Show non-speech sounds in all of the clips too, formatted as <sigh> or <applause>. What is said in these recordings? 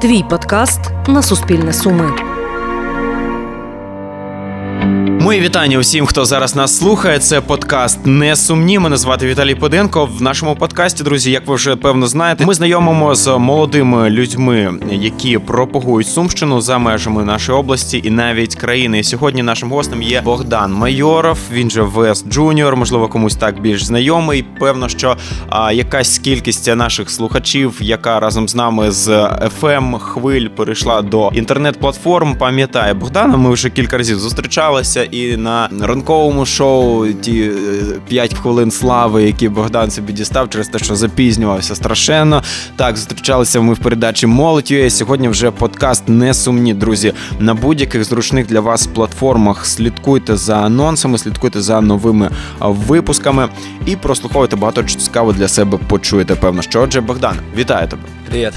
Твій подкаст на Суспільне Суми. Мої вітання усім, хто зараз нас слухає. Це подкаст не сумні. Мене звати Віталій Поденко. В нашому подкасті, друзі, як ви вже певно знаєте, ми знайомимо з молодими людьми, які пропагують сумщину за межами нашої області і навіть країни. Сьогодні нашим гостем є Богдан Майоров. Він же Вест Джуніор. Можливо, комусь так більш знайомий. Певно, що а, якась кількість наших слухачів, яка разом з нами з FM хвиль перейшла до інтернет-платформ, пам'ятає Богдана. Ми вже кілька разів зустрічалися і на ранковому шоу ті 5 хвилин слави, які Богдан собі дістав через те, що запізнювався страшенно. Так, зустрічалися ми в передачі Молодь.ua. Сьогодні вже подкаст не сумні, друзі. На будь-яких зручних для вас платформах слідкуйте за анонсами, слідкуйте за новими випусками і прослуховуйте багато цікаво для себе почуєте. Певно, що отже, Богдан, вітаю тебе. Привет.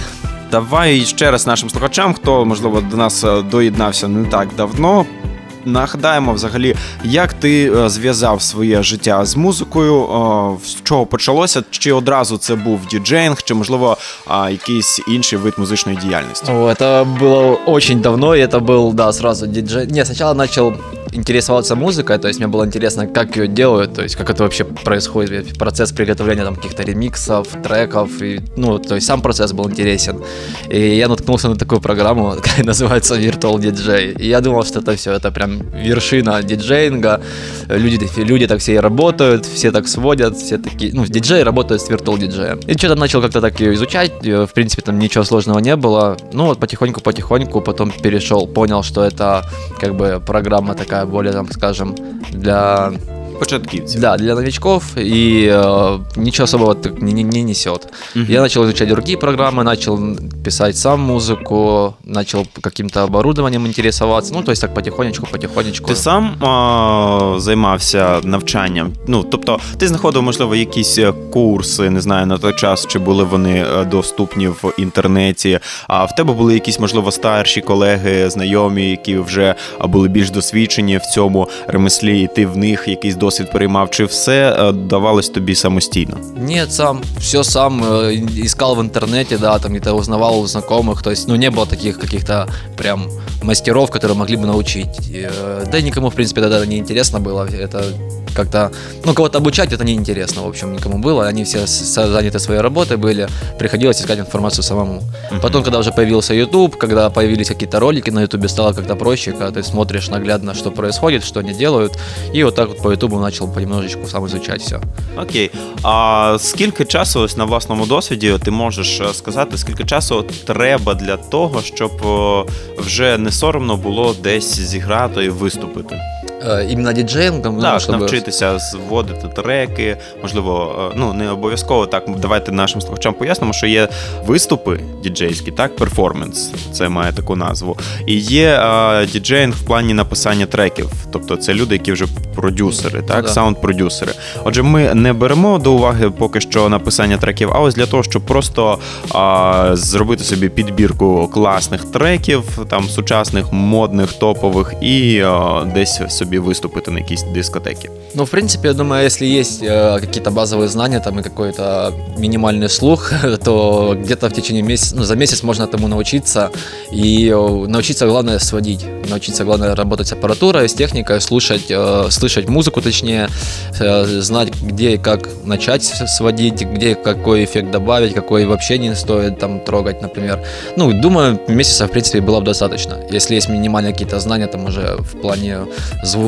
Давай ще раз нашим слухачам, хто можливо до нас е, доєднався не так давно Нагадаємо, взагалі, як ти е, зв'язав своє життя з музикою, е, з чого почалося? Чи одразу це був діджейнг, чи можливо а, якийсь інший вид музичної діяльності? О, это было очень давно, и это был, да, сразу диджей. Не, сначала начал интересоваться музыкой, то есть мне было интересно, как ее делают, то есть как это вообще происходит, процесс приготовления там каких-то ремиксов, треков, и, ну, то есть сам процесс был интересен. И я наткнулся на такую программу, <laughs> которая называется Virtual DJ. И я думал, что это все, это прям вершина диджейнга. Люди, люди так все и работают, все так сводят, все такие, ну, диджеи работают с Virtual диджеем. И что-то начал как-то так ее изучать, в принципе, там ничего сложного не было. Ну, вот потихоньку-потихоньку потом перешел, понял, что это как бы программа такая более, там, скажем, для Початківці. да, для новичков и э, ничего особого так не, не- не несет. Мгм. Я начал изучать другие программы, начал писать сам музыку, начал каким-то оборудованием интересоваться. Ну, то есть так потихонечку, потихонечку. Ти сам а, займався навчанням? Ну, тобто, ти знаходив, можливо, якісь е, курси, не знаю, на той час, чи були вони е, доступні в інтернеті. А в тебе були якісь, можливо, старші колеги, знайомі, які вже а, були більш досвідчені в цьому ремеслі, і ти в них якийсь досвід переймав, чи все е, давалось тобі самостійно? Нет, сам, все сам э, искал в интернете, да, там где-то узнавал у знакомых, то есть, ну, не было таких каких-то прям мастеров, которые могли бы научить. И, э, да и никому, в принципе, тогда не интересно было, это как-то, ну, кого-то обучать это неинтересно, в общем, никому было, они все с- заняты своей работой были, приходилось искать информацию самому. Потом, когда уже появился YouTube, когда появились какие-то ролики на YouTube, стало как-то проще, когда ты смотришь наглядно, что происходит, что они делают, и вот так вот по YouTube начал понемножечку сам изучать все. Окей. А скільки часу ось на власному досвіді ти можеш е, сказати, скільки часу треба для того, щоб е, вже не соромно було десь зіграти і виступити? Э, Именно диджеингом, ну, Так, чтобы- навчитися зводити треки, можливо, е, ну не обов'язково так. Давайте нашим слухачам пояснимо, що є виступи діджейські, так, перформанс, це має таку назву. І є е, діджеїнг в плані написання треків. Тобто це люди, які вже продюсери, так, да. саунд-продюсери. Отже, ми не беремо до уваги поки що написання треків, а ось для того, щоб просто а, зробити собі підбірку класних треків, там сучасних, модних, топових, і а, десь собі виступити на якійсь дискотекі. Ну, в принципе, я думаю, есть э, какие-то базовые знания там и какой-то минимальный слух, <laughs> то где-то в течение месяца, ну, за месяц можно этому научиться. И э, научиться, главное, сводить. Научиться, главное, работать с аппаратурой, с техникой, слушать, э, слышать музыку, точнее, э, знать, где и как начать с- сводить, где какой эффект добавить, какой вообще не стоит там трогать, например. Ну, думаю, месяца, в принципе, было бы достаточно. Если есть минимальные какие-то знания там уже в плане зву-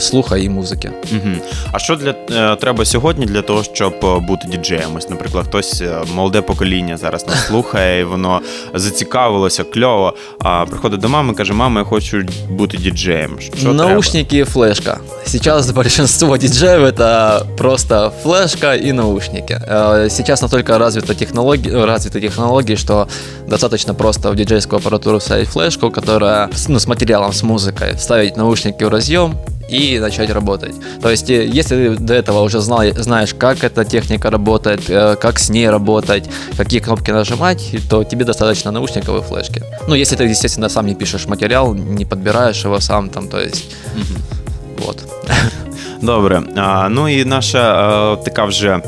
слуха и музыки. Угу. А що для е, треба сьогодні для того, щоб е, бути діджеєм? Ось, наприклад, хтось е, молоде покоління зараз нас <laughs> слухає, і воно зацікавилося кльово. А приходить до мами, каже: мама, я хочу бути діджеєм. Що наушники и флешка. Сейчас большинство диджеев это просто флешка и наушники. Э, Сейчас настолько развита технология, развиты технологии, что достаточно просто в диджейскую аппаратуру вставить флешку, которая с- ну, с материалом, с музыкой, вставить наушники в разъем и начать работать. То есть, э, если ты до этого уже знал, знаешь, как эта техника работает, э, как с ней работать, какие кнопки нажимать, то тебе достаточно наушников и флешки. Ну, если ты, естественно, сам не пишешь материал, не подбираешь его сам, там, то есть, вот. Добре. А, ну і наша е, така вже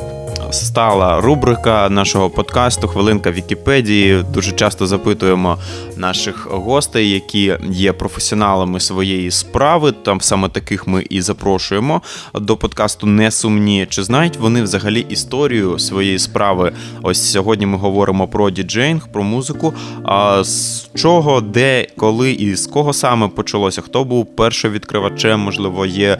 стала рубрика нашого подкасту Хвилинка Вікіпедії. Дуже часто запитуємо наших гостей, які є професіоналами своєї справи. Там саме таких ми і запрошуємо до подкасту Несумні. Чи знають вони взагалі історію своєї справи? Ось сьогодні ми говоримо про діджейнг, про музику. А з чого, де, коли і з кого саме почалося? Хто був першовідкривачем? Можливо, є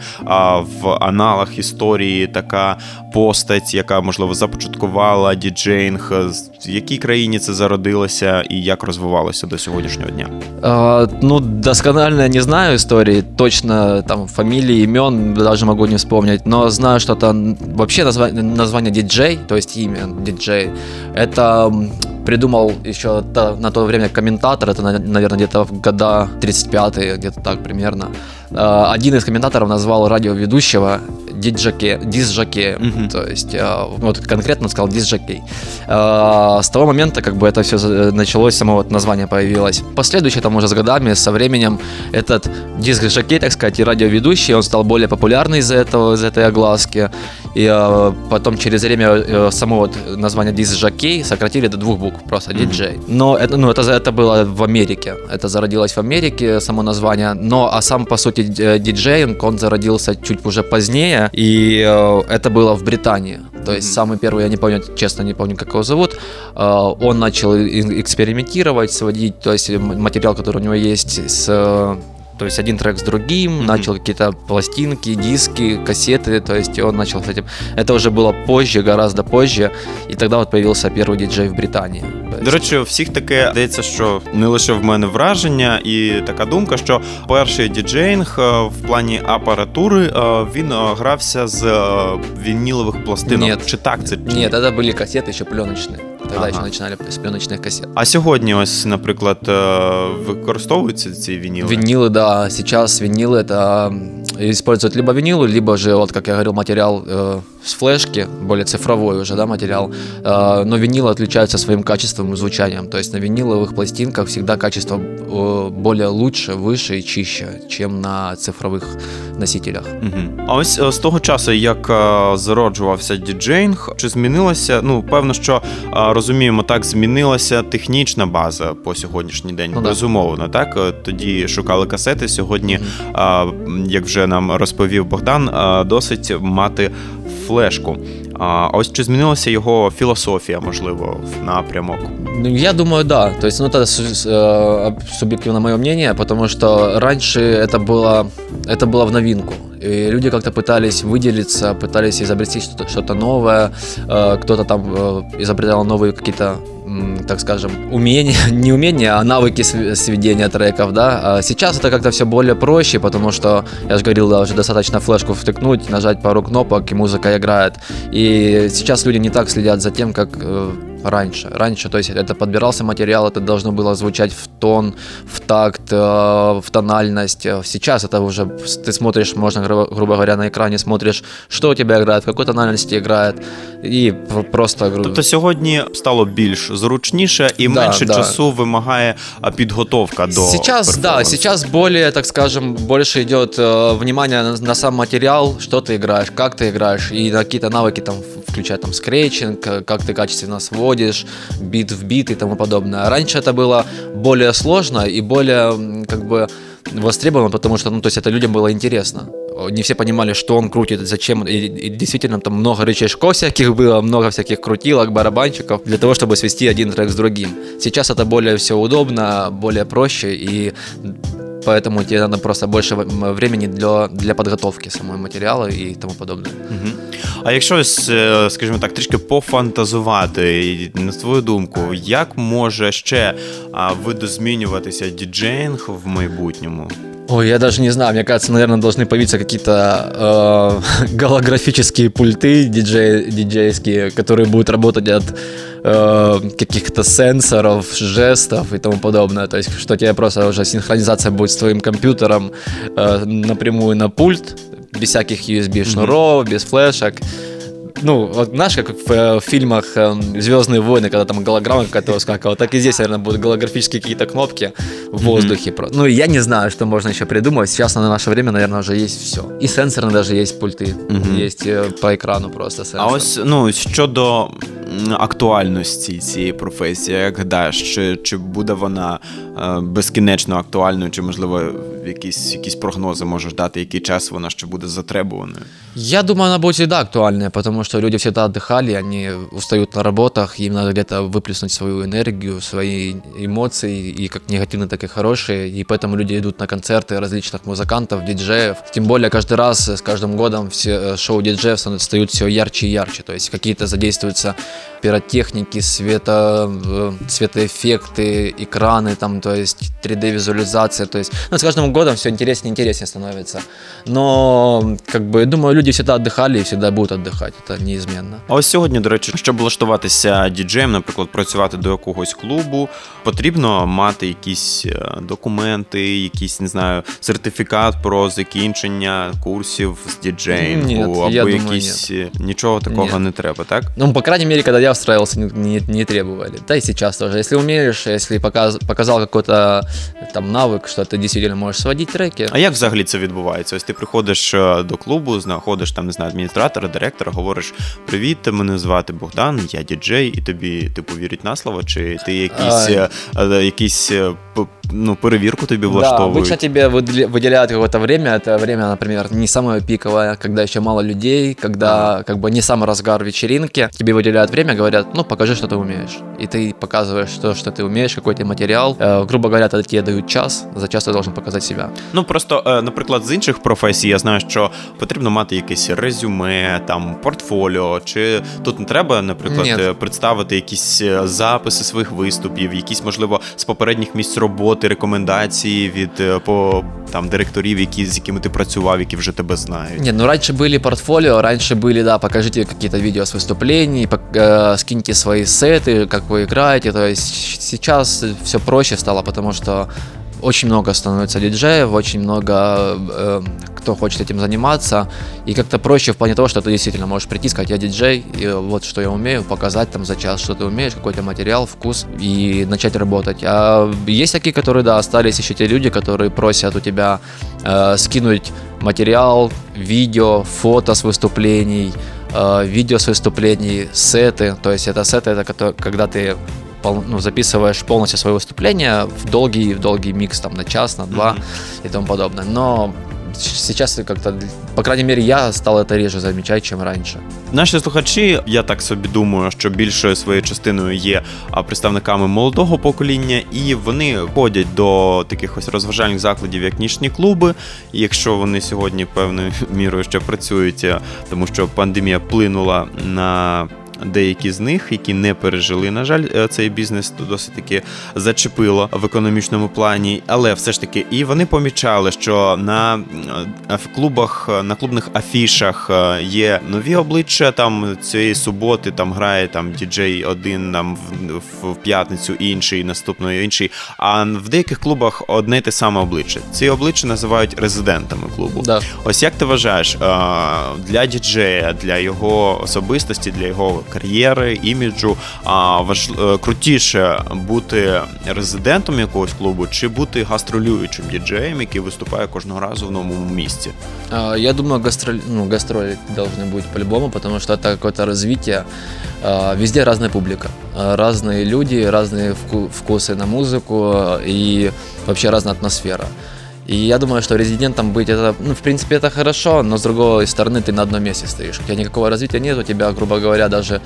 в аналах історії така постать, яка можливо започаткувала діджейнг. З- В якій країні це зародилося і як розвивалося до сьогоднішнього дня? А, ну, досконально не знаю истории, точно там фамилии, имен даже могу не вспомнить, но знаю, что там вообще назва- название диджей, то есть имя диджей, это м, придумал еще та- на то время комментатор, это, на- наверное, где-то в года 35-е, где-то так примерно. А, Один из комментаторов назвал радиоведущего диджаке, дисжаке, Мгм. то есть а, вот конкретно сказал дисжакей. А, С того момента как бы это все началось, само вот название появилось. Последующие там уже с годами, со временем этот диск-жокей, так сказать, и радиоведущий, он стал более популярный из-за этого, из этой огласки. И потом через время э, само вот название диск-жокей сократили до двух букв, просто диджей. Но это, ну, это, это было в Америке, это зародилось в Америке, само название. Но, а сам, по сути, д- диджеинг, он зародился чуть уже позднее, и э, это было в Британии. То есть самый первый, я не помню, честно не помню, как его зовут, э, он начал экспериментировать, сводить, то есть материал, который у него есть с э, то есть один трек с другим, Мгм. начал какие-то пластинки, диски, кассеты, то есть он начал с этим. Это уже было позже, гораздо позже, и тогда вот появился первый диджей в Британии. То есть- До речі, у всіх таке здається, що не лише в мене враження, і така думка, що перший діджейнг е, в плані апаратури е, він е, грався з е, вінілових пластинок. Ні. Чи так це? чи ні? Нет, это были кассеты еще пленочные. Тогда Ага. еще начинали с пленочных кассет. А сьогодні, ось, наприклад, е, використовуються ці вініли? Винилы, да, сейчас винилы это м, используют либо винилы, либо же, вот как я говорил, материал э, с флешки, более цифровой уже, да, материал. Э, но винилы отличаются своим качеством и звучанием. То есть на виниловых пластинках всегда качество э, более лучше, выше и чище, чем на цифровых носителях. Угу. А ось е, з того часу, як е, зароджувався діджейнг, чи змінилося? Ну, певно, що е, розуміємо, так змінилася технічна база по сьогоднішній день. Ну, да. Безумовно, так Е, тоді шукали касети. Сьогодні, е, м, як вже нам розповів Богдан, е, досить мати флешку. А ось чи змінилася його філософія, можливо, в напрямок? Ну, Я думаю, да. То есть, ну, это су- с- э, субъективно мое мнение, потому что раньше это было, это было в новинку. И люди как-то пытались выделиться, пытались изобрести что-то, что-то новое. Э, Кто-то там э, изобретал новые какие-то так скажем, умения, <laughs> не умения, а навыки св- сведения треков, да. А сейчас это как-то все более проще, потому что, я же говорил, да, уже достаточно флешку втыкнуть, нажать пару кнопок, и музыка играет. И сейчас люди не так следят за тем, как э, раньше. Раньше, то есть это подбирался материал, это должно было звучать в тон, в такт, э, в тональность. Э, Сейчас это уже с- ты смотришь, можно, грубо грубо говоря, на экране смотришь, что у тебя играет, в какой тональности играет, и пр- просто... гру- Тобто сьогодні стало більш зручніше і Да, менше да. часу вимагає а, підготовка до Сейчас, да, перформансу. сейчас более, так скажем, больше идет э, внимание на, на сам материал, что ты играешь, как ты играешь, и на какие-то навыки, там, включая там скретчинг, э, как ты качественно сводишь, бит в бит и тому подобное. Раньше это было более сложно и более, как бы, востребовано, потому что, ну, то есть это людям было интересно. Не все понимали, что он крутит, зачем. И, и действительно, там много рычажков всяких было, много всяких крутилок, барабанчиков, для того, чтобы свести один трек с другим. Сейчас это более все удобно, более проще, и поэтому тебе надо просто больше времени для, для подготовки самого материала і тому подобное. Угу. А якщо, е, скажімо так, трішки пофантазувати, на твою думку, як може ще видозмінюватися діджеїнг в майбутньому? Ой, я даже не знаю, мне кажется, наверное, должны появиться какие-то э, <laughs> голографические пульты диджей, диджейские, которые будут работать от э, каких-то сенсоров, жестов и тому подобное. То есть, что тебе просто уже синхронизация будет с твоим компьютером э, напрямую на пульт, без всяких USB шнуров, без флешек. ну, вот знаешь, как в, э, в фильмах Звездные войны, когда там голограмма какая-то выскакивала, так и здесь, наверное, будут голографические какие-то кнопки в воздухе. Mm-hmm. Ну, я не знаю, что можно еще придумать. Сейчас на наше время, наверное, уже есть все. И сенсорные даже есть пульты. Mm-hmm. Есть э, по екрану просто сенсор. А ось ну щодо актуальності цієї професії, як гадаєш, чи, чи буде вона е, безкінечно актуальною, чи можливо якісь якісь прогнози можеш дати, який час вона ще буде затребуваною? Я думаю, она будет всегда актуальная, потому что люди всегда отдыхали, они устают на работах, им надо где-то выплеснуть свою энергию, свои эмоции, и как негативные, так и хорошие, и поэтому люди идут на концерты различных музыкантов, диджеев. Тем более каждый раз, с каждым годом все э, шоу диджеев стают все ярче и ярче, то есть какие-то задействуются пиротехники, света, э, светоэффекты, экраны, там, то есть 3D-визуализация, то есть ну, с каждым годом все интереснее и интереснее становится. Но, как бы, думаю, люди всегда отдыхали и всегда будут отдыхать, это неизменно. А ось сьогодні, до речі, щоб влаштуватися діджеєм, наприклад, працювати до якогось клубу, потрібно мати якісь е, документи, якийсь, не знаю, сертифікат про закінчення курсів з діджеїнгу, Ні, або я думаю, якісь е, нічого такого Ні. не треба, так? Ну, по крайней мере, когда я устраивался, не, не, не требовали. Да и сейчас тоже. Если умеешь, если показ, показал какой-то там навык, что ты действительно можешь сводить треки. А як взагалі це відбувається? Ось ти приходиш е, до клубу, знаходиш там, не знаю, адміністратора, директора, говориш: Привіт, мене звати Богдан, я діджей, і тобі типу вірять на слово, чи ти якісь, А. е, е, якісь ну, перевірку тобі Да, влаштовують? обычно тебе выделя- выделяют какое-то время. Это время, например, не самое пиковое, когда еще мало людей, когда как бы не самый разгар вечеринки. Тебе выделяют время, говорят, ну покажи, что ты умеешь. И ты показываешь то, что ты умеешь, какой-то материал. Э, грубо говоря, тогда тебе дают час, за час ты должен показать себя. Ну просто, е, наприклад, з інших професій я знаю, що потрібно мати якесь резюме, там портфоліо, чи тут не треба, наприклад, Ні. е, представити якісь е, записи своїх виступів, якісь, можливо, з попередніх місць роботи, рекомендації від е, по там директорів, які з якими ти працював, які вже тебе знають. Нет, ну раньше были портфолио, раньше были, да, покажите какие-то видео с выступлений, пок- э, скиньте свои сеты, как вы играете. То есть сейчас все проще стало, потому что очень много становится диджеев, очень много э, кто хочет этим заниматься, и как-то проще в плане того, что ты действительно можешь прийти, сказать, я диджей, и вот что я умею, показать там за час, что ты умеешь, какой-то материал, вкус, и начать работать. А есть такие, которые, да, остались еще те люди, которые просят у тебя э, скинуть материал, видео, фото с выступлений, э, видео с выступлений, сеты. То есть это сеты, это когда ты пол- ну, записываешь полностью свое выступление в долгий, в долгий микс там на час, на два Мгм. и тому подобное. Но сейчас как-то, по крайней мере, я стал это реже замечать, чем раньше. Наші слухачі, я так собі думаю, що більшою своєю частиною є а, представниками молодого покоління, і вони ходять до таких ось розважальних закладів, як нічні клуби. І якщо вони сьогодні певною мірою ще працюють, а, тому що пандемія вплинула на. Деякі з них, які не пережили, на жаль, е, цей бізнес досить таки зачепило в економічному плані, але все ж таки, і вони помічали, що на е, в клубах, е, на клубних афішах є нові обличчя. Там цієї суботи там грає там діджей один нам в, в, в п'ятницю, інший, наступної інший. А в деяких клубах одне й те саме обличчя. Ці обличчя називають резидентами клубу. Да. Ось як ти вважаєш, для діджея, для його особистості, для його кар'єри, іміджу, а, важ... е, крутіше бути резидентом якогось клубу чи бути гастролюючим діджеєм, який виступає кожного разу в новому місці? А, Я думаю, гастроль, ну, гастроли должны быть по-любому, потому что это какое-то развитие. А, Везде разная публика, а, разные люди, разные вку- вкусы на музыку а, и вообще разная атмосфера. И я думаю, что резидентом быть это, ну, в принципе, это хорошо, но с другой стороны ты на одном месте стоишь. У тебя никакого развития нет, у тебя, грубо говоря, даже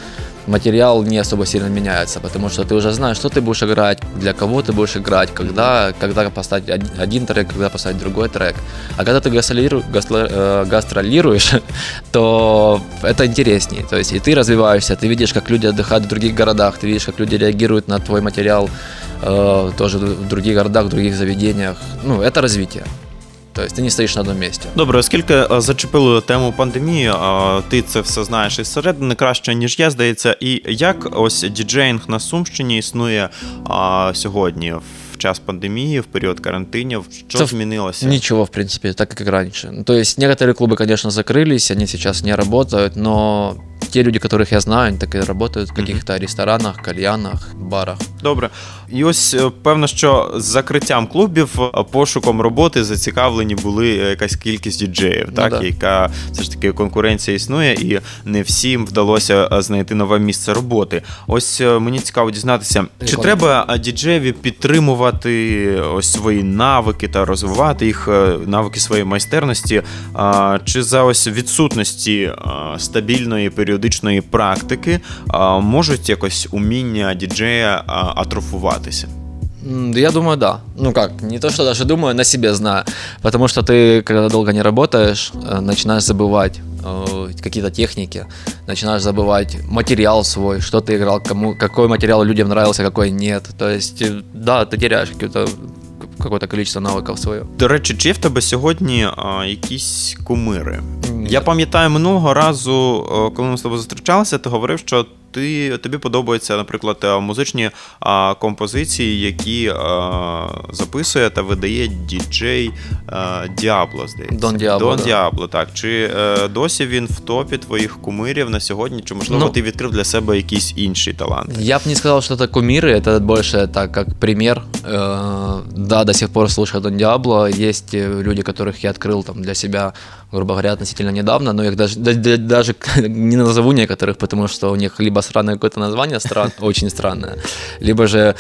материал не особо сильно меняется, потому что ты уже знаешь, что ты будешь играть, для кого ты будешь играть, когда, когда поставить од- один трек, когда поставить другой трек. А когда ты э, гастролируешь, <laughs> то это интереснее. То есть и ты развиваешься, ты видишь, как люди отдыхают в других городах, ты видишь, как люди реагируют на твой материал э, тоже в других городах, в других заведениях. Ну, это развитие. То есть ты не стоишь на одном месте. Добре, оскільки е, зачепили тему пандемії, е, ти це все знаєш із середини краще, ніж я, здається. І як ось діджеїнг на Сумщині існує а, сьогодні в час пандемії, в період карантинів? Що Це в- змінилося? Ничего, в принципе, так как и раньше. Ну, То есть некоторые клубы, конечно, закрылись, они сейчас не работают, но те люди, которых я знаю, они так и работают в каких-то ресторанах, кальянах, барах. Добре. І ось е, певно, що з закриттям клубів е, пошуком роботи зацікавлені були е, якась кількість діджеїв, Ну так да. яка все ж таки конкуренція існує, і не всім вдалося знайти нове місце роботи. Ось мені цікаво дізнатися, чи треба діджеєві підтримувати ось свої навики та розвивати їх навики своєї майстерності, чи за ось відсутності стабільної періодичної практики а, можуть якось уміння діджея а, атрофуватися? М, да Я думаю, да. Ну как, не то, что даже думаю, на себе знаю. Потому что ты, когда долго не работаешь, э, начинаешь забывать э, какие-то техники, начинаешь забывать материал свой, что ты играл, кому, какой материал людям нравился, какой нет. То есть, э, да, ты теряешь какое-то какое-то количество навыков свое. До речі, чи є в тебе сьогодні а, якісь кумири? Я пам'ятаю минулого разу, коли ми з тобою зустрічалися, ти говорив, що ти, тобі подобаються, наприклад, е, музичні а, композиції, які а, записує та видає діджей а, Діабло, здається. Дон Діабло, Дон да. Діабло, так. Чи е, досі він в топі твоїх кумирів на сьогодні? Чи можливо Ну, ти відкрив для себе якийсь інший талант? Я бы не сказал, что это кумиры, это больше так как пример. Э, Да, до сих пор слушаю Дон Диабло. Есть э, люди, которых я открыл там для себя, грубо говоря, относительно недавно, но я их даже, да- да- даже <laughs> не назову некоторых, потому что у них либо странное какое-то название, стран, <laughs> очень странное, либо же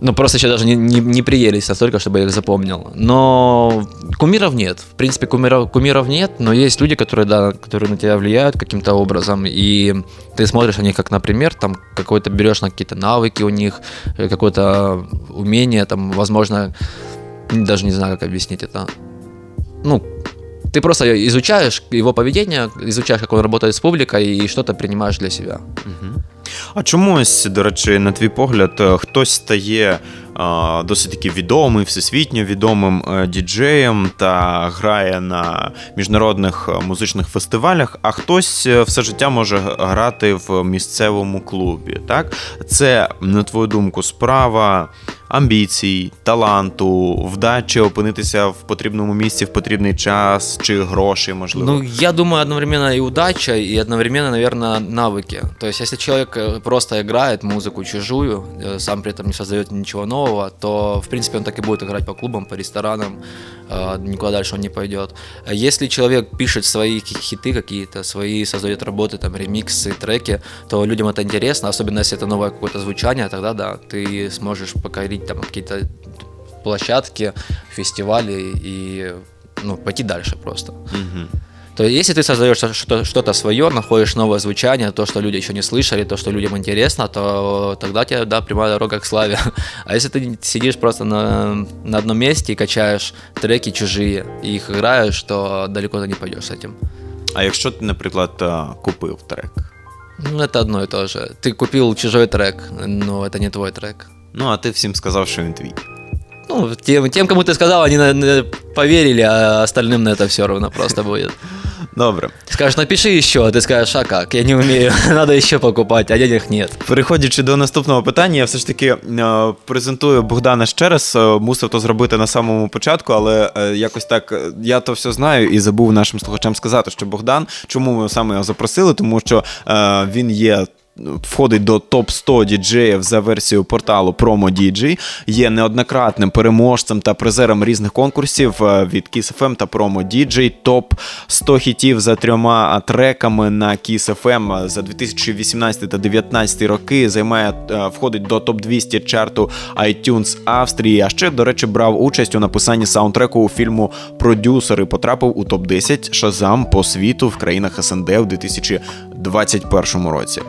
ну, просто еще даже не, не, не приелись настолько, чтобы я их запомнил. Но кумиров нет. В принципе, кумиров, кумиров нет, но есть люди, которые, да, которые на тебя влияют каким-то образом, и ты смотришь на них как, например, там какой-то берешь на какие-то навыки у них, э, какое-то умение, там, возможно, даже не знаю, как объяснить это. Ну, ты просто изучаешь его поведение, изучаешь, как он работает с публикой, и что-то принимаешь для себя. А чомусь, до речі, на твій погляд, е, хтось стає а, досить таки відомим, всесвітньо відомим е, діджеєм та грає на міжнародних е, музичних фестивалях, а хтось е, все життя може грати в місцевому клубі. Так? Це, на твою думку, справа амбіцій, таланту, вдачі опинитися в потрібному місці в потрібний час чи грошей, можливо. Ну, я думаю, одновременно и удача, и одновременно, наверное, навыки. То есть, если человек э, просто играет музыку чужую, э, сам при этом не создает ничего нового, то, в принципе, он так и будет играть по клубам, по ресторанам, э, никуда дальше он не пойдет. А Если человек пишет свои ки- хиты какие-то, свои создает работы, там, ремиксы, треки, то людям это интересно, особенно если это новое какое-то звучание, тогда да, ты сможешь покорить там какие-то площадки, фестивали и ну, пойти дальше просто. Мгм. То есть, если ты создаешь что- что-то свое, находишь новое звучание, то, что люди еще не слышали, то, что людям интересно, то тогда тебе, да, прямая дорога к славе. <laughs> А если ты сидишь просто на, на одном месте и качаешь треки чужие, и их играешь, то далеко ты не пойдешь с этим. А якщо ти, наприклад, е, купив трек? Ну, это одно и то же. Ты купил чужой трек, но это не твой трек. Ну, а ти всім сказав, що він твій. Ну, тем, тем кому ты сказал, они на- на- поверили, а остальным на это все равно просто будет. Добре. Ты скажешь, напиши еще, а ты скажешь, а как, я не умею, надо еще <laughs> покупать, а денег нет. Переходячи до наступного питання, я все ж таки е, презентую Богдана ще раз. Е, Мусив то зробити на самому початку, але е, якось так е, я то все знаю і забув нашим слухачам сказати, що Богдан, чому ми саме його запросили, тому що е, він є. Входить до топ 100 діджеїв за версією порталу Promo DJ, є неоднократним переможцем та призером різних конкурсів е, від Kiss FM та Promo DJ. Топ 100 хітів за трьома треками на Kiss FM за 2018 та 2019 роки. Займає е, входить до топ 200 чарту iTunes Австрії. А ще, до речі, брав участь у написанні саундтреку у фільму Продюсери. Потрапив у топ 10 Шазам по світу в країнах СНД в 2021 році.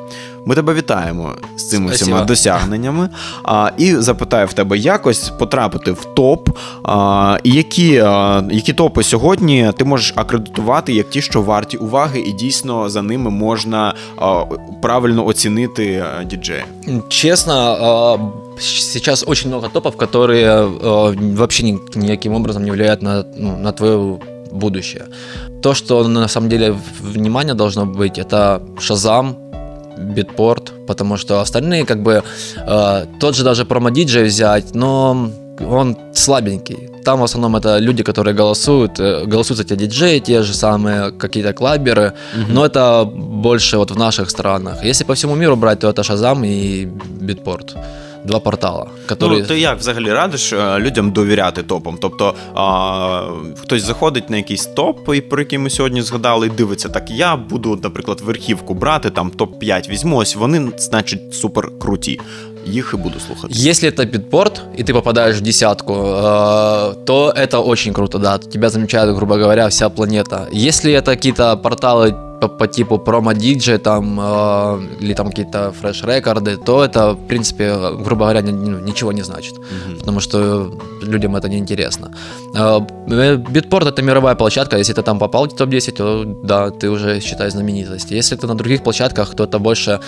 Ми тебе вітаємо з цими Спасибо. всіма досягненнями. А, і запитаю в тебе якось потрапити в топ. А, і які, а, які топи сьогодні ти можеш акредитувати як ті, що варті уваги, і дійсно за ними можна а, правильно оцінити діджея. Честно, а, сейчас очень много топов, которые а, вообще ни- никаким образом не влияют на, ну, на твое будущее. То, что на самом деле внимание должно быть, это Шазам, Битпорт, потому что остальные, как бы, э, тот же даже промо-диджей взять, но он слабенький. Там в основном это люди, которые голосуют, э, голосуют за те диджеи, те же самые какие-то клаберы, но это больше вот в наших странах. Если по всему миру брать, то это Шазам и Битпорт. Два портала, которые... Ну, ти як взагалі радиш е, людям довіряти топам? Тобто а, хтось заходить на якийсь топ, і про який ми сьогодні згадали, і дивиться, так я буду, наприклад, верхівку брати, там топ-5 візьму, ось вони, значить, супер круті. Їх і буду слухати. Если это битпорт, и ты попадаешь в десятку, э, то это очень круто, да. Тебя замечает, грубо говоря, вся планета. Если это какие-то порталы по, по типу промо-диджей там, э, или там какие-то фреш-рекорды, то это, в принципе, грубо говоря, ни- ну, ничего не значит. Потому что людям это неинтересно. Э, э, Битпорт это мировая площадка, если ты там попал в топ-10, то да, ты уже считай знаменитость. Если ты на других площадках, то это больше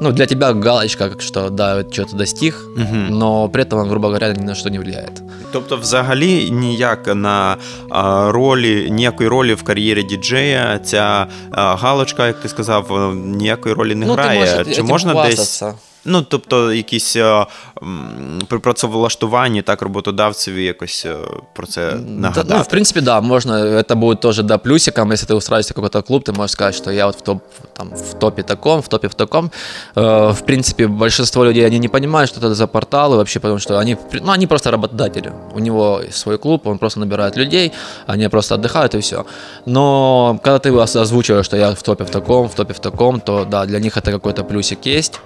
ну, для тебя галочка, как что, да, что-то достиг, Мгм. но при этом, грубо говоря, ни на что не влияет. Тобто, взагалі, ніяк на а, ролі, ніякої ролі в кар'єрі діджея ця а, галочка, як ти сказав, е, ніякої ролі не ну, грає. ты можешь Чи этим можна десь. хвастаться. Ну, тобто, якісь е, м, при працевлаштуванні, так, роботодавцеві якось е, про це Да, нагадати. ну, в принципе, да, можно, это будет тоже, да, плюсиком, если ты устраиваешься в какой-то клуб, ты можешь сказать, что я вот в, топ, там, в топе таком, в топе в таком. Э, в принципе, большинство людей, они не понимают, что это за порталы вообще, потому что они, ну, они просто работодатели. У него свой клуб, он просто набирает людей, они просто отдыхают и все. Но когда ты ос- озвучиваешь, что я в топе в таком, в топе в таком, то да, для них это какой-то плюсик есть.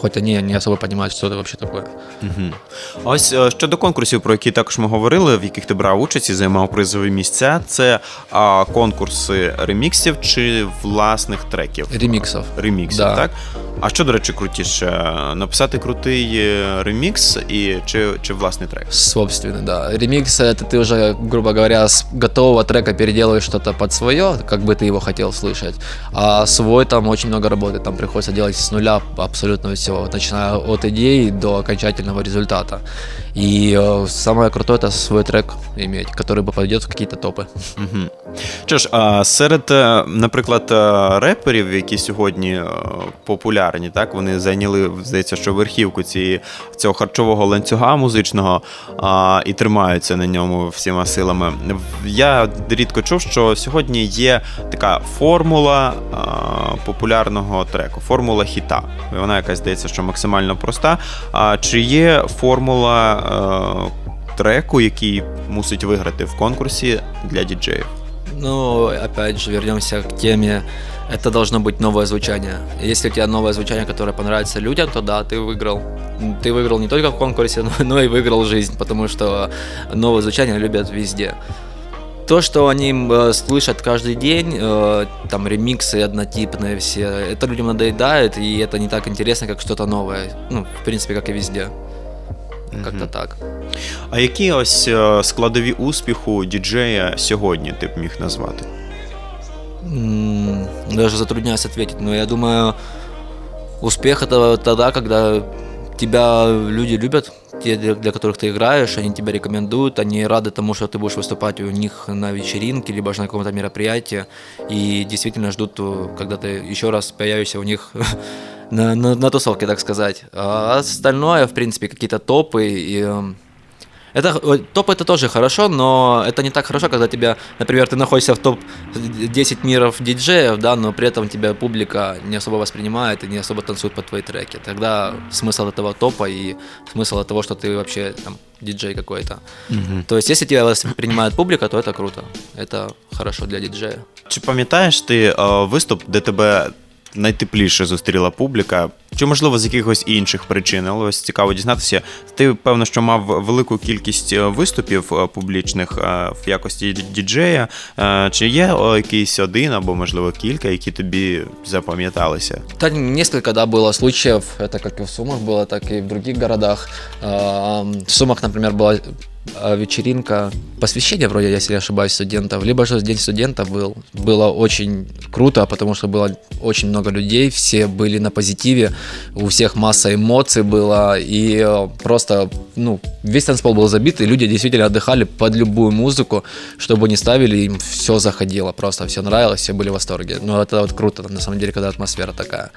Хоть они не особо понимают, що це вообще такое. Угу. Ось е, щодо конкурсів, про які також ми говорили, в яких ти брав участь і займав призові місця, це а, конкурси реміксів чи власних треків. Реміксів. Реміксів, Да. так? А що, до речі, крутіше? Написати крутий е, ремікс і чи, чи власний трек? Собственный, да. Ремикс это ты уже, грубо говоря, с готового трека переделываешь что-то под свое, как бы ты его хотел слышать. А свой там очень много работы, там приходится делать с нуля абсолютно все, начиная от идеи до окончательного результата. И э, самое крутое это свой трек иметь, который бы пойдет в какие-то топы. Угу. Що ж, а серед, е, наприклад, е, реперів, які сьогодні е, популярні, так вони зайняли, здається, що верхівку цієї цього харчового ланцюга музичного а, і тримаються на ньому всіма силами. В- Я рідко чув, що сьогодні є така формула а, популярного треку, формула хіта. І Вона якась здається, що максимально проста. А чи є формула е, треку, який мусить виграти в конкурсі для діджеїв? Ну, опять же, вернемся к теме. Это должно быть новое звучание. Если у тебя новое звучание, которое понравится людям, то да, ты выиграл. Ты выиграл не только в конкурсе, но, <laughs> но и выиграл жизнь, потому что новое звучание любят везде. То, что они э, слышат каждый день, э, там ремиксы однотипные все, это людям надоедает, и это не так интересно, как что-то новое. Ну, в принципе, как и везде. Как-то Мгм. так. А які ось е, складові успіху діджея сьогодні ти б міг назвати? М, Даже затрудняюсь ответить, но я думаю, успех это тогда, когда тебя люди любят, те, для для которых ты играешь, они тебя рекомендуют, они рады тому, что ты будешь выступать у них на вечеринке, либо же на каком-то мероприятии, и действительно ждут, э, когда ты еще раз появишься у них <laughs> на, на, на тусовке, так сказать. А остальное, в принципе, какие-то топы и эм, это э, топ это тоже хорошо, но это не так хорошо, когда тебя, например, ты находишься в топ 10 миров диджеев, да, но при этом тебя публика не особо воспринимает и не особо танцует под твои треки. Тогда смысл этого топа и смысл того, что ты вообще там диджей какой-то. То есть, если тебя воспринимает публика, то это круто. Это хорошо для диджея. Чи пам'ятаєш ти е, виступ, де тебе найтепліше зустріла публіка? Чи можливо з якихось інших причин? Але ось цікаво дізнатися. Ти певно, що мав велику кількість е, виступів е, публічних е, в якості ді- діджея. Е, Чи є о, якийсь один або можливо кілька, які тобі запам'яталися? Да, несколько, да, было случаев, это как и в Сумах было, так и в других городах. Эм, В Сумах, например, была э, вечеринка, посвящение вроде, если не ошибаюсь, студентов, либо же День студента был. Было очень круто, потому что было очень много людей, все были на позитиве, у всех масса эмоций было, и э, просто, ну, весь танцпол был забит, и люди действительно отдыхали под любую музыку, чтобы не ставили, им все заходило, просто все нравилось, все были в восторге. Ну, это вот круто, на самом деле, когда атмосфера такая.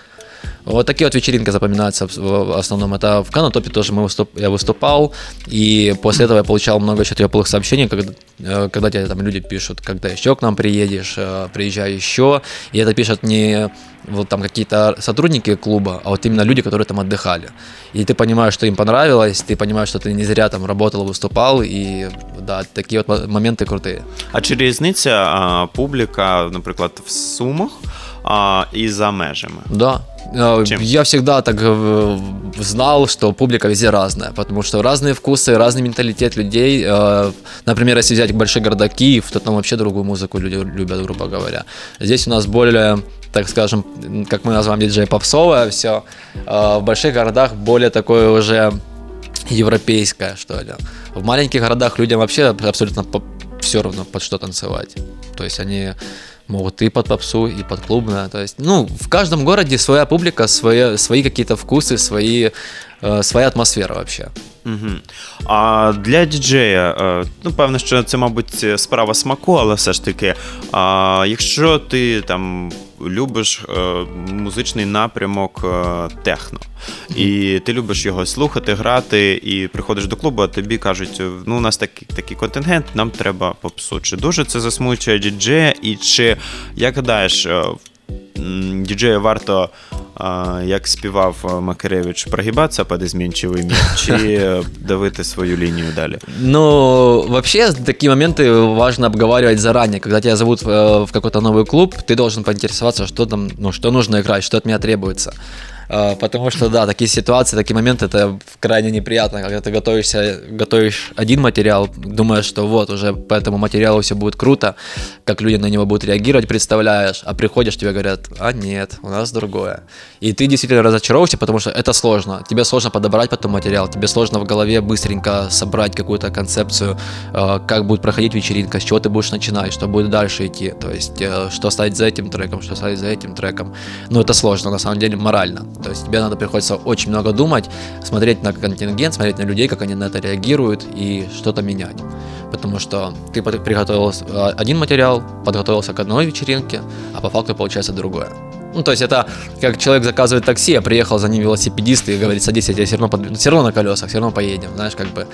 Вот такие вот вечеринки запоминаются в основном. Это в Канатопе тоже мы выступ, я выступал, и после этого я получал много еще теплых сообщений, когда, э, когда тебе там люди пишут, когда еще к нам приедешь, э, приезжай еще. И это пишут не вот там какие-то сотрудники клуба, а вот именно люди, которые там отдыхали. И ты понимаешь, что им понравилось, ты понимаешь, что ты не зря там работал, выступал, и да, такие вот мо- моменты крутые. А чи різниця а, публіка, наприклад, в Сумах а, і за межами? Да. Э, Чем? Я всегда так э, знал, что публика везде разная, потому что разные вкусы, разный менталитет людей. Э, Например, если взять большой города Киев, то там вообще другую музыку люди любят, грубо говоря. Здесь у нас более, так скажем, как мы называем диджей попсовое все. В больших городах более такое уже европейское, что ли. В маленьких городах людям вообще абсолютно все равно под что танцевать. То есть они могут и под попсу, и под клубное. То есть, ну, в каждом городе своя публика, свои, свои какие-то вкусы, свои, своя атмосфера вообще. Угу. А для діджея, е, ну певно, що це, мабуть, справа смаку, але все ж таки, а, якщо ти там любиш е, музичний напрямок е, техно, і ти любиш його слухати, грати, і приходиш до клубу, а тобі кажуть, ну у нас такий, такий контингент, нам треба попсу. Чи дуже це засмучує діджея, і чи як гадаєш, діджею варто, як співав е, Макаревич, прогибатися під змінчивий мір, чи е, давити свою лінію далі? Ну, вообще, такие моменты важно обговаривать заранее. Когда тебя зовут э, в какой-то новый клуб, ты должен поинтересоваться, что там, ну, что нужно играть, что от меня требуется. Э, Потому что, да, такие ситуации, такие моменты, это крайне неприятно, когда ты готовишься, готовишь один материал, думаешь, что вот, уже по этому материалу все будет круто, как люди на него будут реагировать, представляешь, а приходишь, тебе говорят, а нет, у нас другое. И ты действительно разочаровываешься, потому что это сложно. Тебе сложно подобрать потом материал, тебе сложно в голове быстренько собрать какую-то концепцию, э, как будет проходить вечеринка, с чего ты будешь начинать, что будет дальше идти, то есть э, что ставить за этим треком, что ставить за этим треком. Ну, это сложно, на самом деле, морально. То есть тебе надо приходится очень много думать, смотреть на контингент, смотреть на людей, как они на это реагируют и что-то менять. Потому что ты приготовил э, один материал, подготовился к одной вечеринке, а по факту получается другое. Ну, то есть это как человек заказывает такси, а приехал за ним велосипедист и говорит, садись, я тебя все равно, под... все равно на колесах, все равно поедем, знаешь, как бы.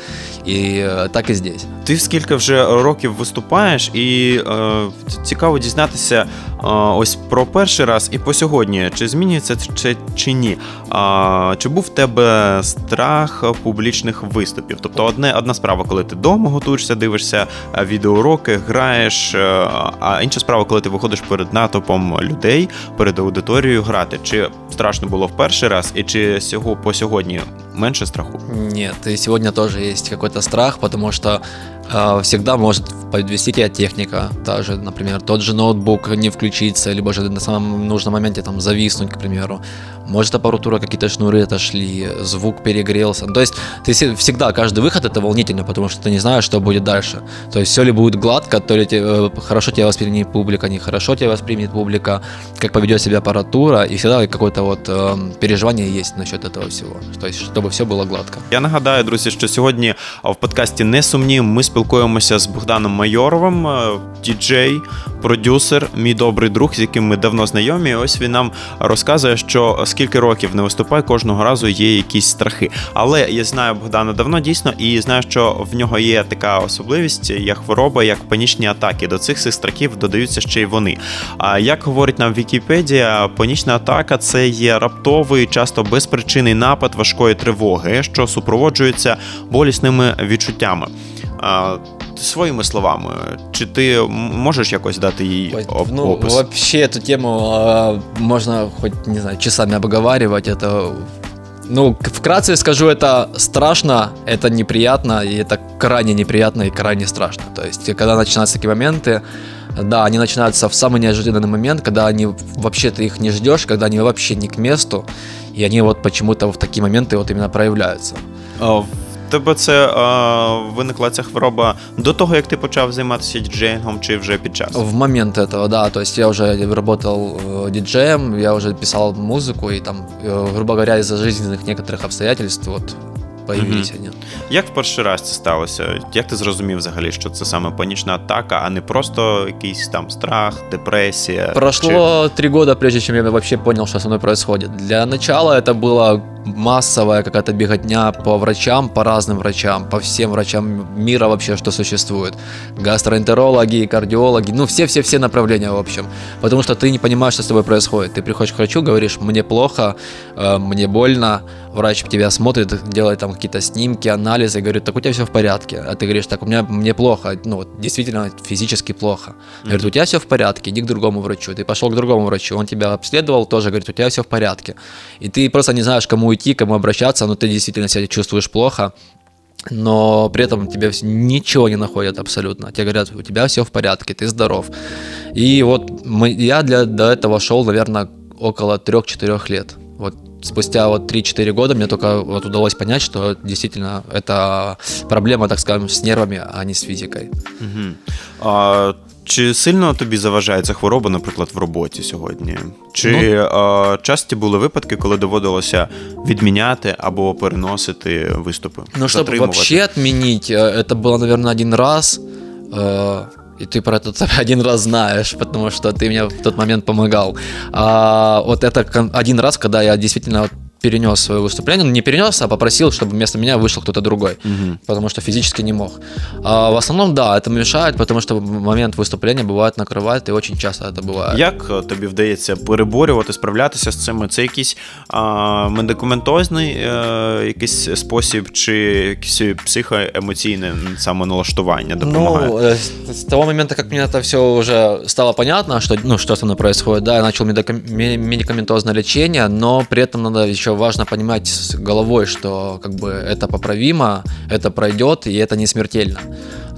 И э, так и здесь. Ти скільки вже років виступаєш, і е, цікаво дізнатися е, ось про перший раз і по сьогодні. Чи змінюється це чи, чи ні? А, чи був в тебе страх публічних виступів? Тобто, одне, одна справа, коли ти вдома готуєшся, дивишся е, відеоуроки, граєш, е, а інша справа, коли ти виходиш перед натовпом людей, перед аудиторією грати. Чи страшно було в перший раз, і чи сього по сьогодні менше страху? Нет, и сегодня тоже есть какой-то страх, потому что э, всегда может подвести тебя техника, та же, например, тот же ноутбук не включиться, либо же на самом нужном моменте там зависнуть, к примеру. Может аппаратура, какие-то шнуры отошли, звук перегрелся. То есть ты се- всегда, каждый выход это волнительно, потому что ты не знаешь, что будет дальше. То есть все ли будет гладко, то ли те- э, хорошо тебя воспримет публика, нехорошо тебя воспримет публика, как поведет себя аппаратура, и всегда какое-то вот э, переживание есть насчет этого всего. То есть чтобы все было гладко. Я нагадаю, друзі, що сьогодні в подкасті не сумні. Ми спілкуємося з Богданом Майоровим, е, діджей, продюсер, мій добрий друг, з яким ми давно знайомі. Ось він нам розказує, що скільки років не виступає, кожного разу є якісь страхи. Але я знаю Богдана давно дійсно і знаю, що в нього є така особливість, як хвороба, як панічні атаки. До цих всіх страхів додаються ще й вони. А як говорить нам Вікіпедія, панічна атака це є раптовий, часто безпричинний напад важкої тривоги, що супроводжується болісними відчуттями. А, своїми словами, чи ти можеш якось дати їй оп- Ну, опис? вообще эту тему а, можно хоть, не знаю, часами обговаривать. Это, ну, вкратце скажу, это страшно, это неприятно, и это крайне неприятно и крайне страшно. То есть, когда начинаются такие моменты, да, они начинаются в самый неожиданный момент, когда они вообще ты их не ждешь, когда они вообще не к месту, и они вот почему-то в такие моменты вот именно проявляются. А, В тебе це а, виникла ця хвороба до того, як ти почав займатися діджеїнгом, чи вже під час? В момент этого, да, то есть я уже работал э, диджеем, я уже писал музыку, и там, э, грубо говоря, из-за жизненных некоторых обстоятельств, вот появились они. Як в перший раз це сталося? Як ти зрозумів взагалі, що це саме панічна атака, а не просто якийсь там страх, депресія? Прошло три года, прежде чем я вообще понял, что со мной происходит. Для начала это была массовая какая-то беготня по врачам, по разным врачам, по всем врачам мира вообще, что существует. Гастроэнтерологи, кардиологи, ну все-все-все направления в общем. Потому что ты не понимаешь, что с тобой происходит. Ты приходишь к врачу, говоришь, мне плохо, э, мне больно, врач тебя смотрит, делает там какие-то снимки, анализы, говорит, так у тебя все в порядке. А ты говоришь, так у меня мне плохо, ну вот действительно физически плохо. Говорит, у тебя все в порядке, иди к другому врачу. Ты пошел к другому врачу, он тебя обследовал, тоже говорит, у тебя все в порядке. И ты просто не знаешь, кому идти, кому обращаться, но ты действительно себя чувствуешь плохо но при этом тебе ничего не находят абсолютно. Тебе говорят, у тебя все в порядке, ты здоров. И вот мы, я для, до этого шел, наверное, около 3-4 лет. Вот спустя вот 3-4 года мне только вот удалось понять, что действительно это проблема, так скажем, с нервами, а не с физикой. Угу. А, чи сильно тобі заважає ця хвороба, наприклад, в роботі сьогодні? Чи а, часті були випадки, коли доводилося відміняти або переносити виступи? Ну, чтобы Затримувати? вообще отменить, э, это было, наверное, один раз. И ты про это <laughs> один раз знаешь, потому что ты мне в тот момент помогал. А вот это один раз, когда я действительно перенес свое выступление, ну, не перенес, а попросил, чтобы вместо меня вышел кто-то другой, Мгм. потому что физически не мог. А в основном, да, это мешает, потому что в момент выступления бывает накрывает, и очень часто это бывает. Як е, тобі вдається переборювати, справлятися з цим? Це якийсь а, медикаментозний е, якийсь спосіб, чи якесь психоемоційне саме налаштування допомагає? Ну, э, с, с того момента, как мне это все уже стало понятно, что, ну, что со мной происходит, да, я начал медика- ме- медикаментозное лечение, но при этом надо еще важно понимать с головой, что как бы это поправимо, это пройдет, и это не смертельно.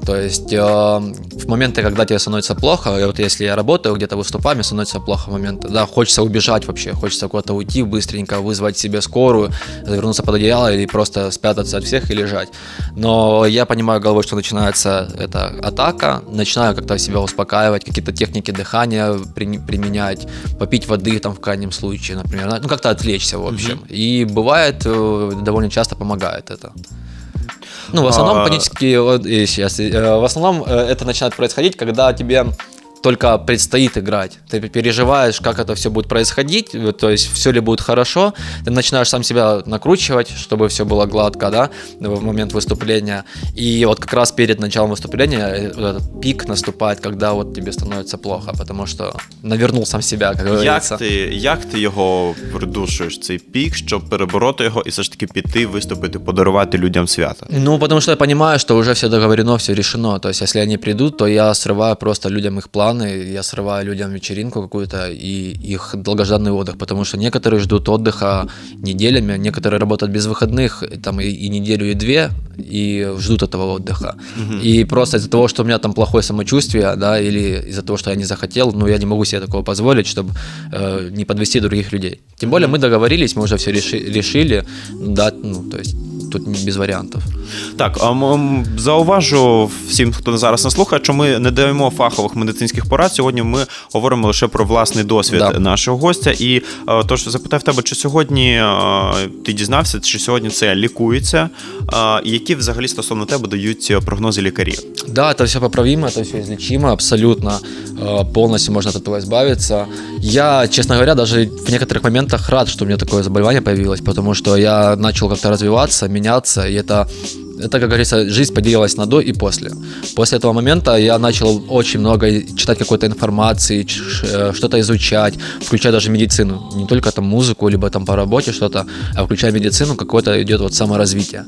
То есть э, в моменты, когда тебе становится плохо, и вот если я работаю где-то выступаю, мне становится плохо в моменты, да, хочется убежать вообще, хочется куда-то уйти быстренько, вызвать себе скорую, завернуться под одеяло или просто спрятаться от всех и лежать. Но я понимаю головой, что начинается эта атака, начинаю как-то себя успокаивать, какие-то техники дыхания при- применять, попить воды там в крайнем случае, например, ну как-то отвлечься в общем. И бывает, э, довольно часто помогает это. Ну, в основном А- панические, сейчас, э, в основном э, это начинает происходить, когда тебе только предстоит играть. Ты переживаешь, как это все будет происходить, вот, то есть все ли будет хорошо. Ты начинаешь сам себя накручивать, чтобы все было гладко, да, в момент выступления. И вот как раз перед началом выступления э, вот этот пик наступает, когда вот тебе становится плохо, потому что навернул сам себя, как Як говорится. ти, як ти його придушуєш, цей пік, щоб перебороти його і все ж таки піти, виступити, подарувати людям свято? Ну, потому что я понимаю, что уже все договорено, все решено. То есть, если они придут, то я срываю просто людям их планы, я срываю людям вечеринку какую-то и их долгожданный отдых, потому что некоторые ждут отдыха неделями, некоторые работают без выходных, там и, и неделю, и две, и ждут этого отдыха. И просто из-за того, что у меня там плохое самочувствие, да, или из-за того, что я не захотел, ну, я не могу себе такого позволить, чтобы э, не подвести других людей. Тем более мы договорились, мы уже все реши- решили, да, ну, то есть тут не без вариантов. Так, а м- м, зауважу всім, хто зараз нас слухає, що ми не даємо фахових медицинських порад. Сьогодні ми говоримо лише про власний досвід Да. нашого гостя. І е, тож запитав тебе, чи сьогодні е, ти дізнався, чи сьогодні це лікується, е, і які взагалі стосовно тебе дають прогнози лікарів? Да, это все поправимо, это все излечимо, абсолютно э, полностью можно от этого избавиться. Я, честно говоря, даже в некоторых моментах рад, что у меня такое заболевание появилось, потому что я начал как-то развиваться, меняться, и это это, как говорится, жизнь поделилась на до и после. После этого момента я начал очень много читать какой-то информации, э, что-то изучать, включая даже медицину. Не только там музыку, либо там по работе что-то, а включая медицину, какое-то идет вот саморазвитие.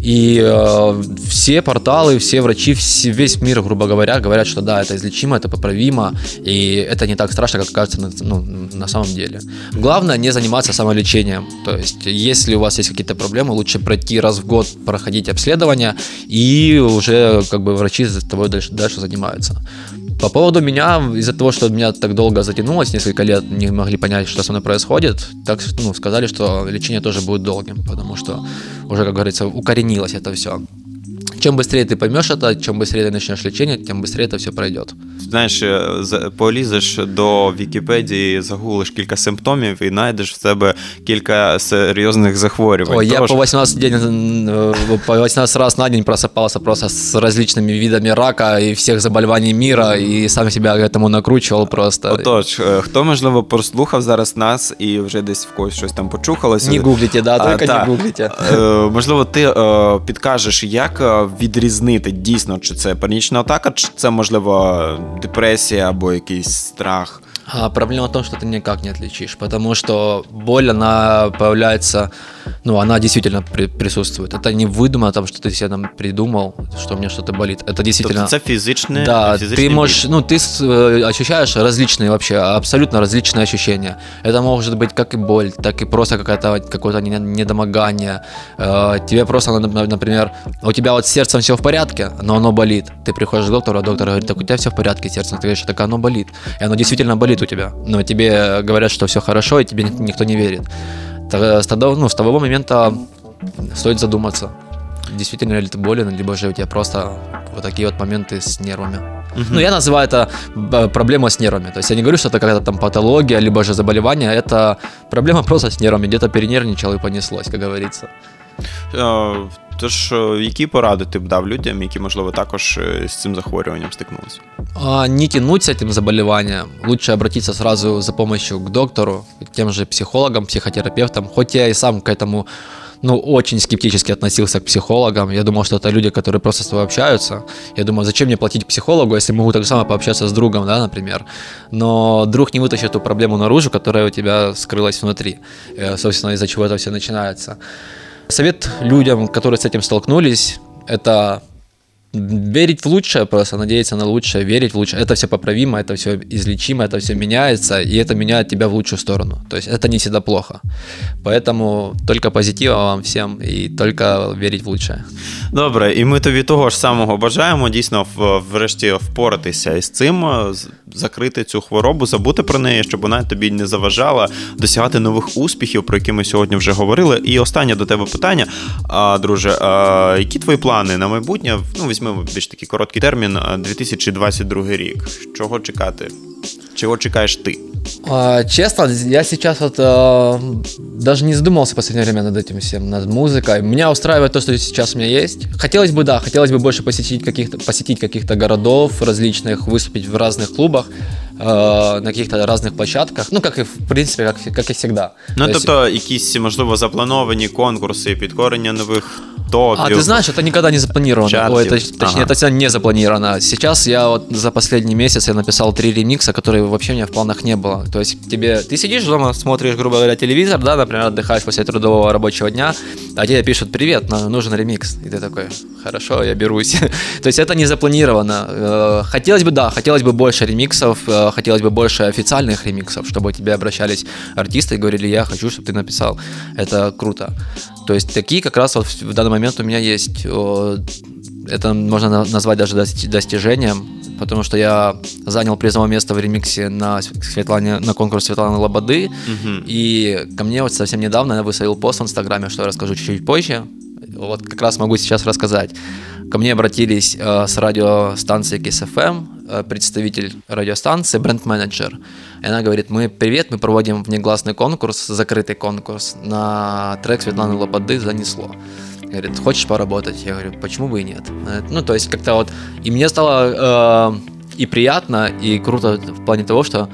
И э, все порталы, все врачи, все- весь мир, грубо говоря, говорят, что да, это излечимо, это поправимо, и это не так страшно, как кажется на, ну, на самом деле. Главное не заниматься самолечением. То есть, если у вас есть какие-то проблемы, лучше пройти раз в год, проходить обследование, и уже как бы врачи с тобой дальше, дальше занимаются. По поводу меня, из-за того, что меня так долго затянулось, несколько лет не могли понять, что со мной происходит, так ну, сказали, что лечение тоже будет долгим, потому что уже, как говорится, укоренилось это все. Чем быстрее ты поймешь это, чем быстрее ты начнешь лечение, тем быстрее это все пройдет. знаєш, е, за- полізеш до Вікіпедії, загуглиш кілька симптомів і знайдеш в себе кілька серйозних захворювань. Ой, я Тож, по 18, день, э, по 18 раз на день просыпался просто с различными видами рака и всех заболеваний мира, и сам себя к этому накручивал просто. Отож, е, хто можливо прослухав зараз нас і вже десь в когось щось там почухалося. Не гуглите, да, А, только та. не гуглите. Е, Можливо, ти е, підкажеш, як е, відрізнити дійсно, чи це панічна атака, чи це можливо депресія або якийсь страх. А проблема в том, что ты никак не отличишь, потому что боль, она появляется, ну, она действительно при- присутствует. Это не выдумано, там, что ты себе там придумал, что у меня что-то болит. Это действительно... Тобто це фізичне, Да, фізичний ты біль. можешь, ну, ты с- э, ощущаешь различные вообще, абсолютно различные ощущения. Это может быть как и боль, так и просто какая-то, какое-то не- недомогание. Э, Тебе просто, ну, нап- например, у тебя вот с сердцем все в порядке, но оно болит. Ты приходишь к доктору, а доктор говорит, так у тебя все в порядке с сердцем. Ты говоришь, так оно болит. И оно действительно болит у тебя. Но тебе говорят, что все хорошо, и тебе ни- никто не верит. Э, С того, ну, с того момента стоит задуматься, действительно ли ты болен, либо же у тебя просто вот такие вот моменты с нервами. Ну, я называю это б- проблема с нервами. То есть я не говорю, что это какая-то там патология, либо же заболевание. Это проблема <laughs> просто с нервами. Где-то перенервничал и понеслось, как говорится. Тож, які поради ти б дав людям, які, можливо, також з цим захворюванням стикнулися? А, не тянуть с этим заболеванием. Лучше обратиться сразу за помощью к доктору, к тем же психологам, психотерапевтам. Хоть я и сам к этому ну, очень скептически относился к психологам. Я думал, что это люди, которые просто с тобой общаются. Я думаю, зачем мне платить психологу, если могу так же самое пообщаться с другом, да, например. Но друг не вытащит ту проблему наружу, которая у тебя скрылась внутри. Э, Собственно, из-за чего это все начинается. Совет людям, которые с этим столкнулись, это верить в лучшее, просто надеяться на лучшее, верить в лучшее. Это все поправимо, это все излечимо, это все меняется, и это меняет тебя в лучшую сторону. То есть это не всегда плохо. Поэтому только позитива вам всем и только верить в лучшее. Добре, і ми тобі того ж самого бажаємо дійсно в- врешті впоратися із цим, е, з- закрити цю хворобу, забути про неї, щоб вона тобі не заважала досягати нових успіхів, про які ми сьогодні вже говорили. І останнє до тебе питання, а, друже, а, які твої плани на майбутнє? Ну, візьмемо більш такий короткий термін, а, 2022 рік. Чого чекати? Чого чекаєш ти? А, честно, я сейчас вот а, даже не задумывался в последнее время над этим всем, над музыкой. Меня устраивает то, что сейчас у меня есть. Хотелось бы, да, хотелось бы больше посетить каких-то, посетить каких-то городов различных, выступить в разных клубах, а, на каких-то разных площадках. Ну, как и в принципе, как, как и всегда. Ну, То есть- тобто, якісь, можливо, заплановані конкурси, підкорення нових топів. А, ты знаешь, это никогда не запланировано. Чартів. Ой, это, точнее, Ага. это всегда не запланировано. Сейчас я вот за последний месяц я написал три ремикса, которые вообще у меня в планах не было. То есть тебе, ты сидишь дома, смотришь, грубо говоря, телевизор, да, например, отдыхаешь после трудового рабочего дня, а тебе пишут, привет, на- нужен ремикс. И ты такой, хорошо, я берусь. <laughs> То есть это не запланировано. Э, Хотелось бы, да, хотелось бы больше ремиксов, э, хотелось бы больше официальных ремиксов, чтобы к тебе обращались артисты и говорили, я хочу, чтобы ты написал. Это круто. То есть такие как раз вот в данный момент у меня есть. Это можно на- назвать даже дости- достижением, потому что я занял призовое место в ремиксе на, Светлане, на конкурс Светланы Лободы. Мгм. И ко мне вот совсем недавно я выставил пост в Инстаграме, что я расскажу чуть-чуть позже. Вот как раз могу сейчас рассказать. Ко мне обратились э, с радиостанции KSFM, представитель радиостанции, бренд-менеджер. И она говорит, мы, привет, мы проводим внегласный конкурс, закрытый конкурс на трек Светланы Лободы «Занесло». Говорит, хочешь поработать? Я говорю, почему бы и нет? Э, Ну, то есть как-то вот... И мне стало э, и приятно, и круто в плане того, что,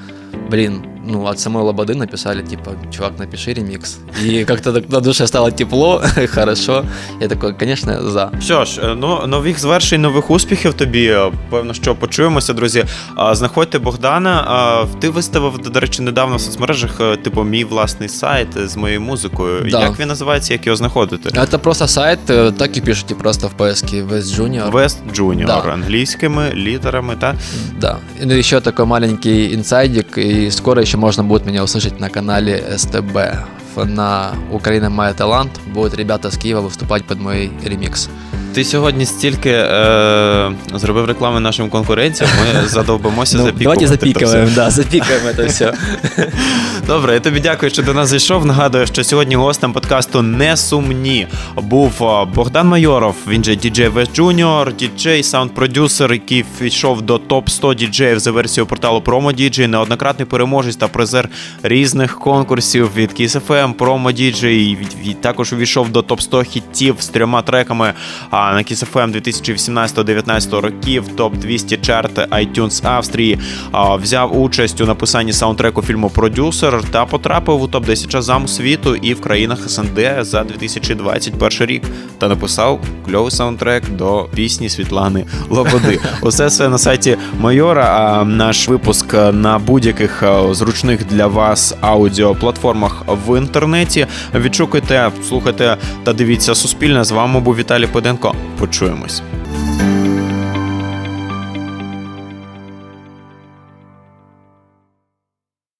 блин, ну, от самой Лободы написали, типа, чувак, напиши ремикс. И как-то так на душе стало тепло, <laughs> хорошо. Я такой, конечно, за. Що ж, е, ну нових звершень, нових успіхів тобі. Е, Певно, що почуємося, друзі. А, Знаходьте Богдана. А, Ти виставив, до речі, недавно в соцмережах, е, типу, мій власний сайт з моєю музикою. Да. Як він називається, як його знаходити? Это просто сайт, э, так и пишите просто в поиске West Junior. West Junior Да. англійськими літерами, та Да. И еще такой маленький инсайдик, и скоро еще можно будет меня услышать на канале СТБ. На Украина Моя Талант будут ребята с Киева выступать под мой ремикс. Ти сьогодні стільки е, зробив реклами нашим конкуренціям, ми <laughs> задовбимося Ну, запікувати. давайте це запикиваем, да, запикаем это все. <laughs> Добре, я тобі дякую, що до нас зайшов. Нагадую, що сьогодні гостем подкасту не сумні був Богдан Майоров. Він же DJ West Junior, діджей, саунд-продюсер, який війшов до топ 100 діджеїв за версією порталу Promo DJ, неоднократний переможець та призер різних конкурсів від Kiss FM, Promo DJ, і від- від- також увійшов до топ 100 хітів з трьома треками а, на Kiss FM 2018-19 років, топ 200 чарт iTunes Австрії. Взяв участь у написанні саундтреку фільму Продюсер та потрапив у топ 10 Шазам світу і в країнах СНД за 2021 рік. Та написав кльовий саундтрек до пісні Світлани Лободи. <laughs> Усе це на сайті Майора. А наш випуск на будь-яких зручних для вас аудіоплатформах в інтернеті. Відшукуйте, слухайте та дивіться Суспільне. З вами був Віталій Поденко. Почуємось.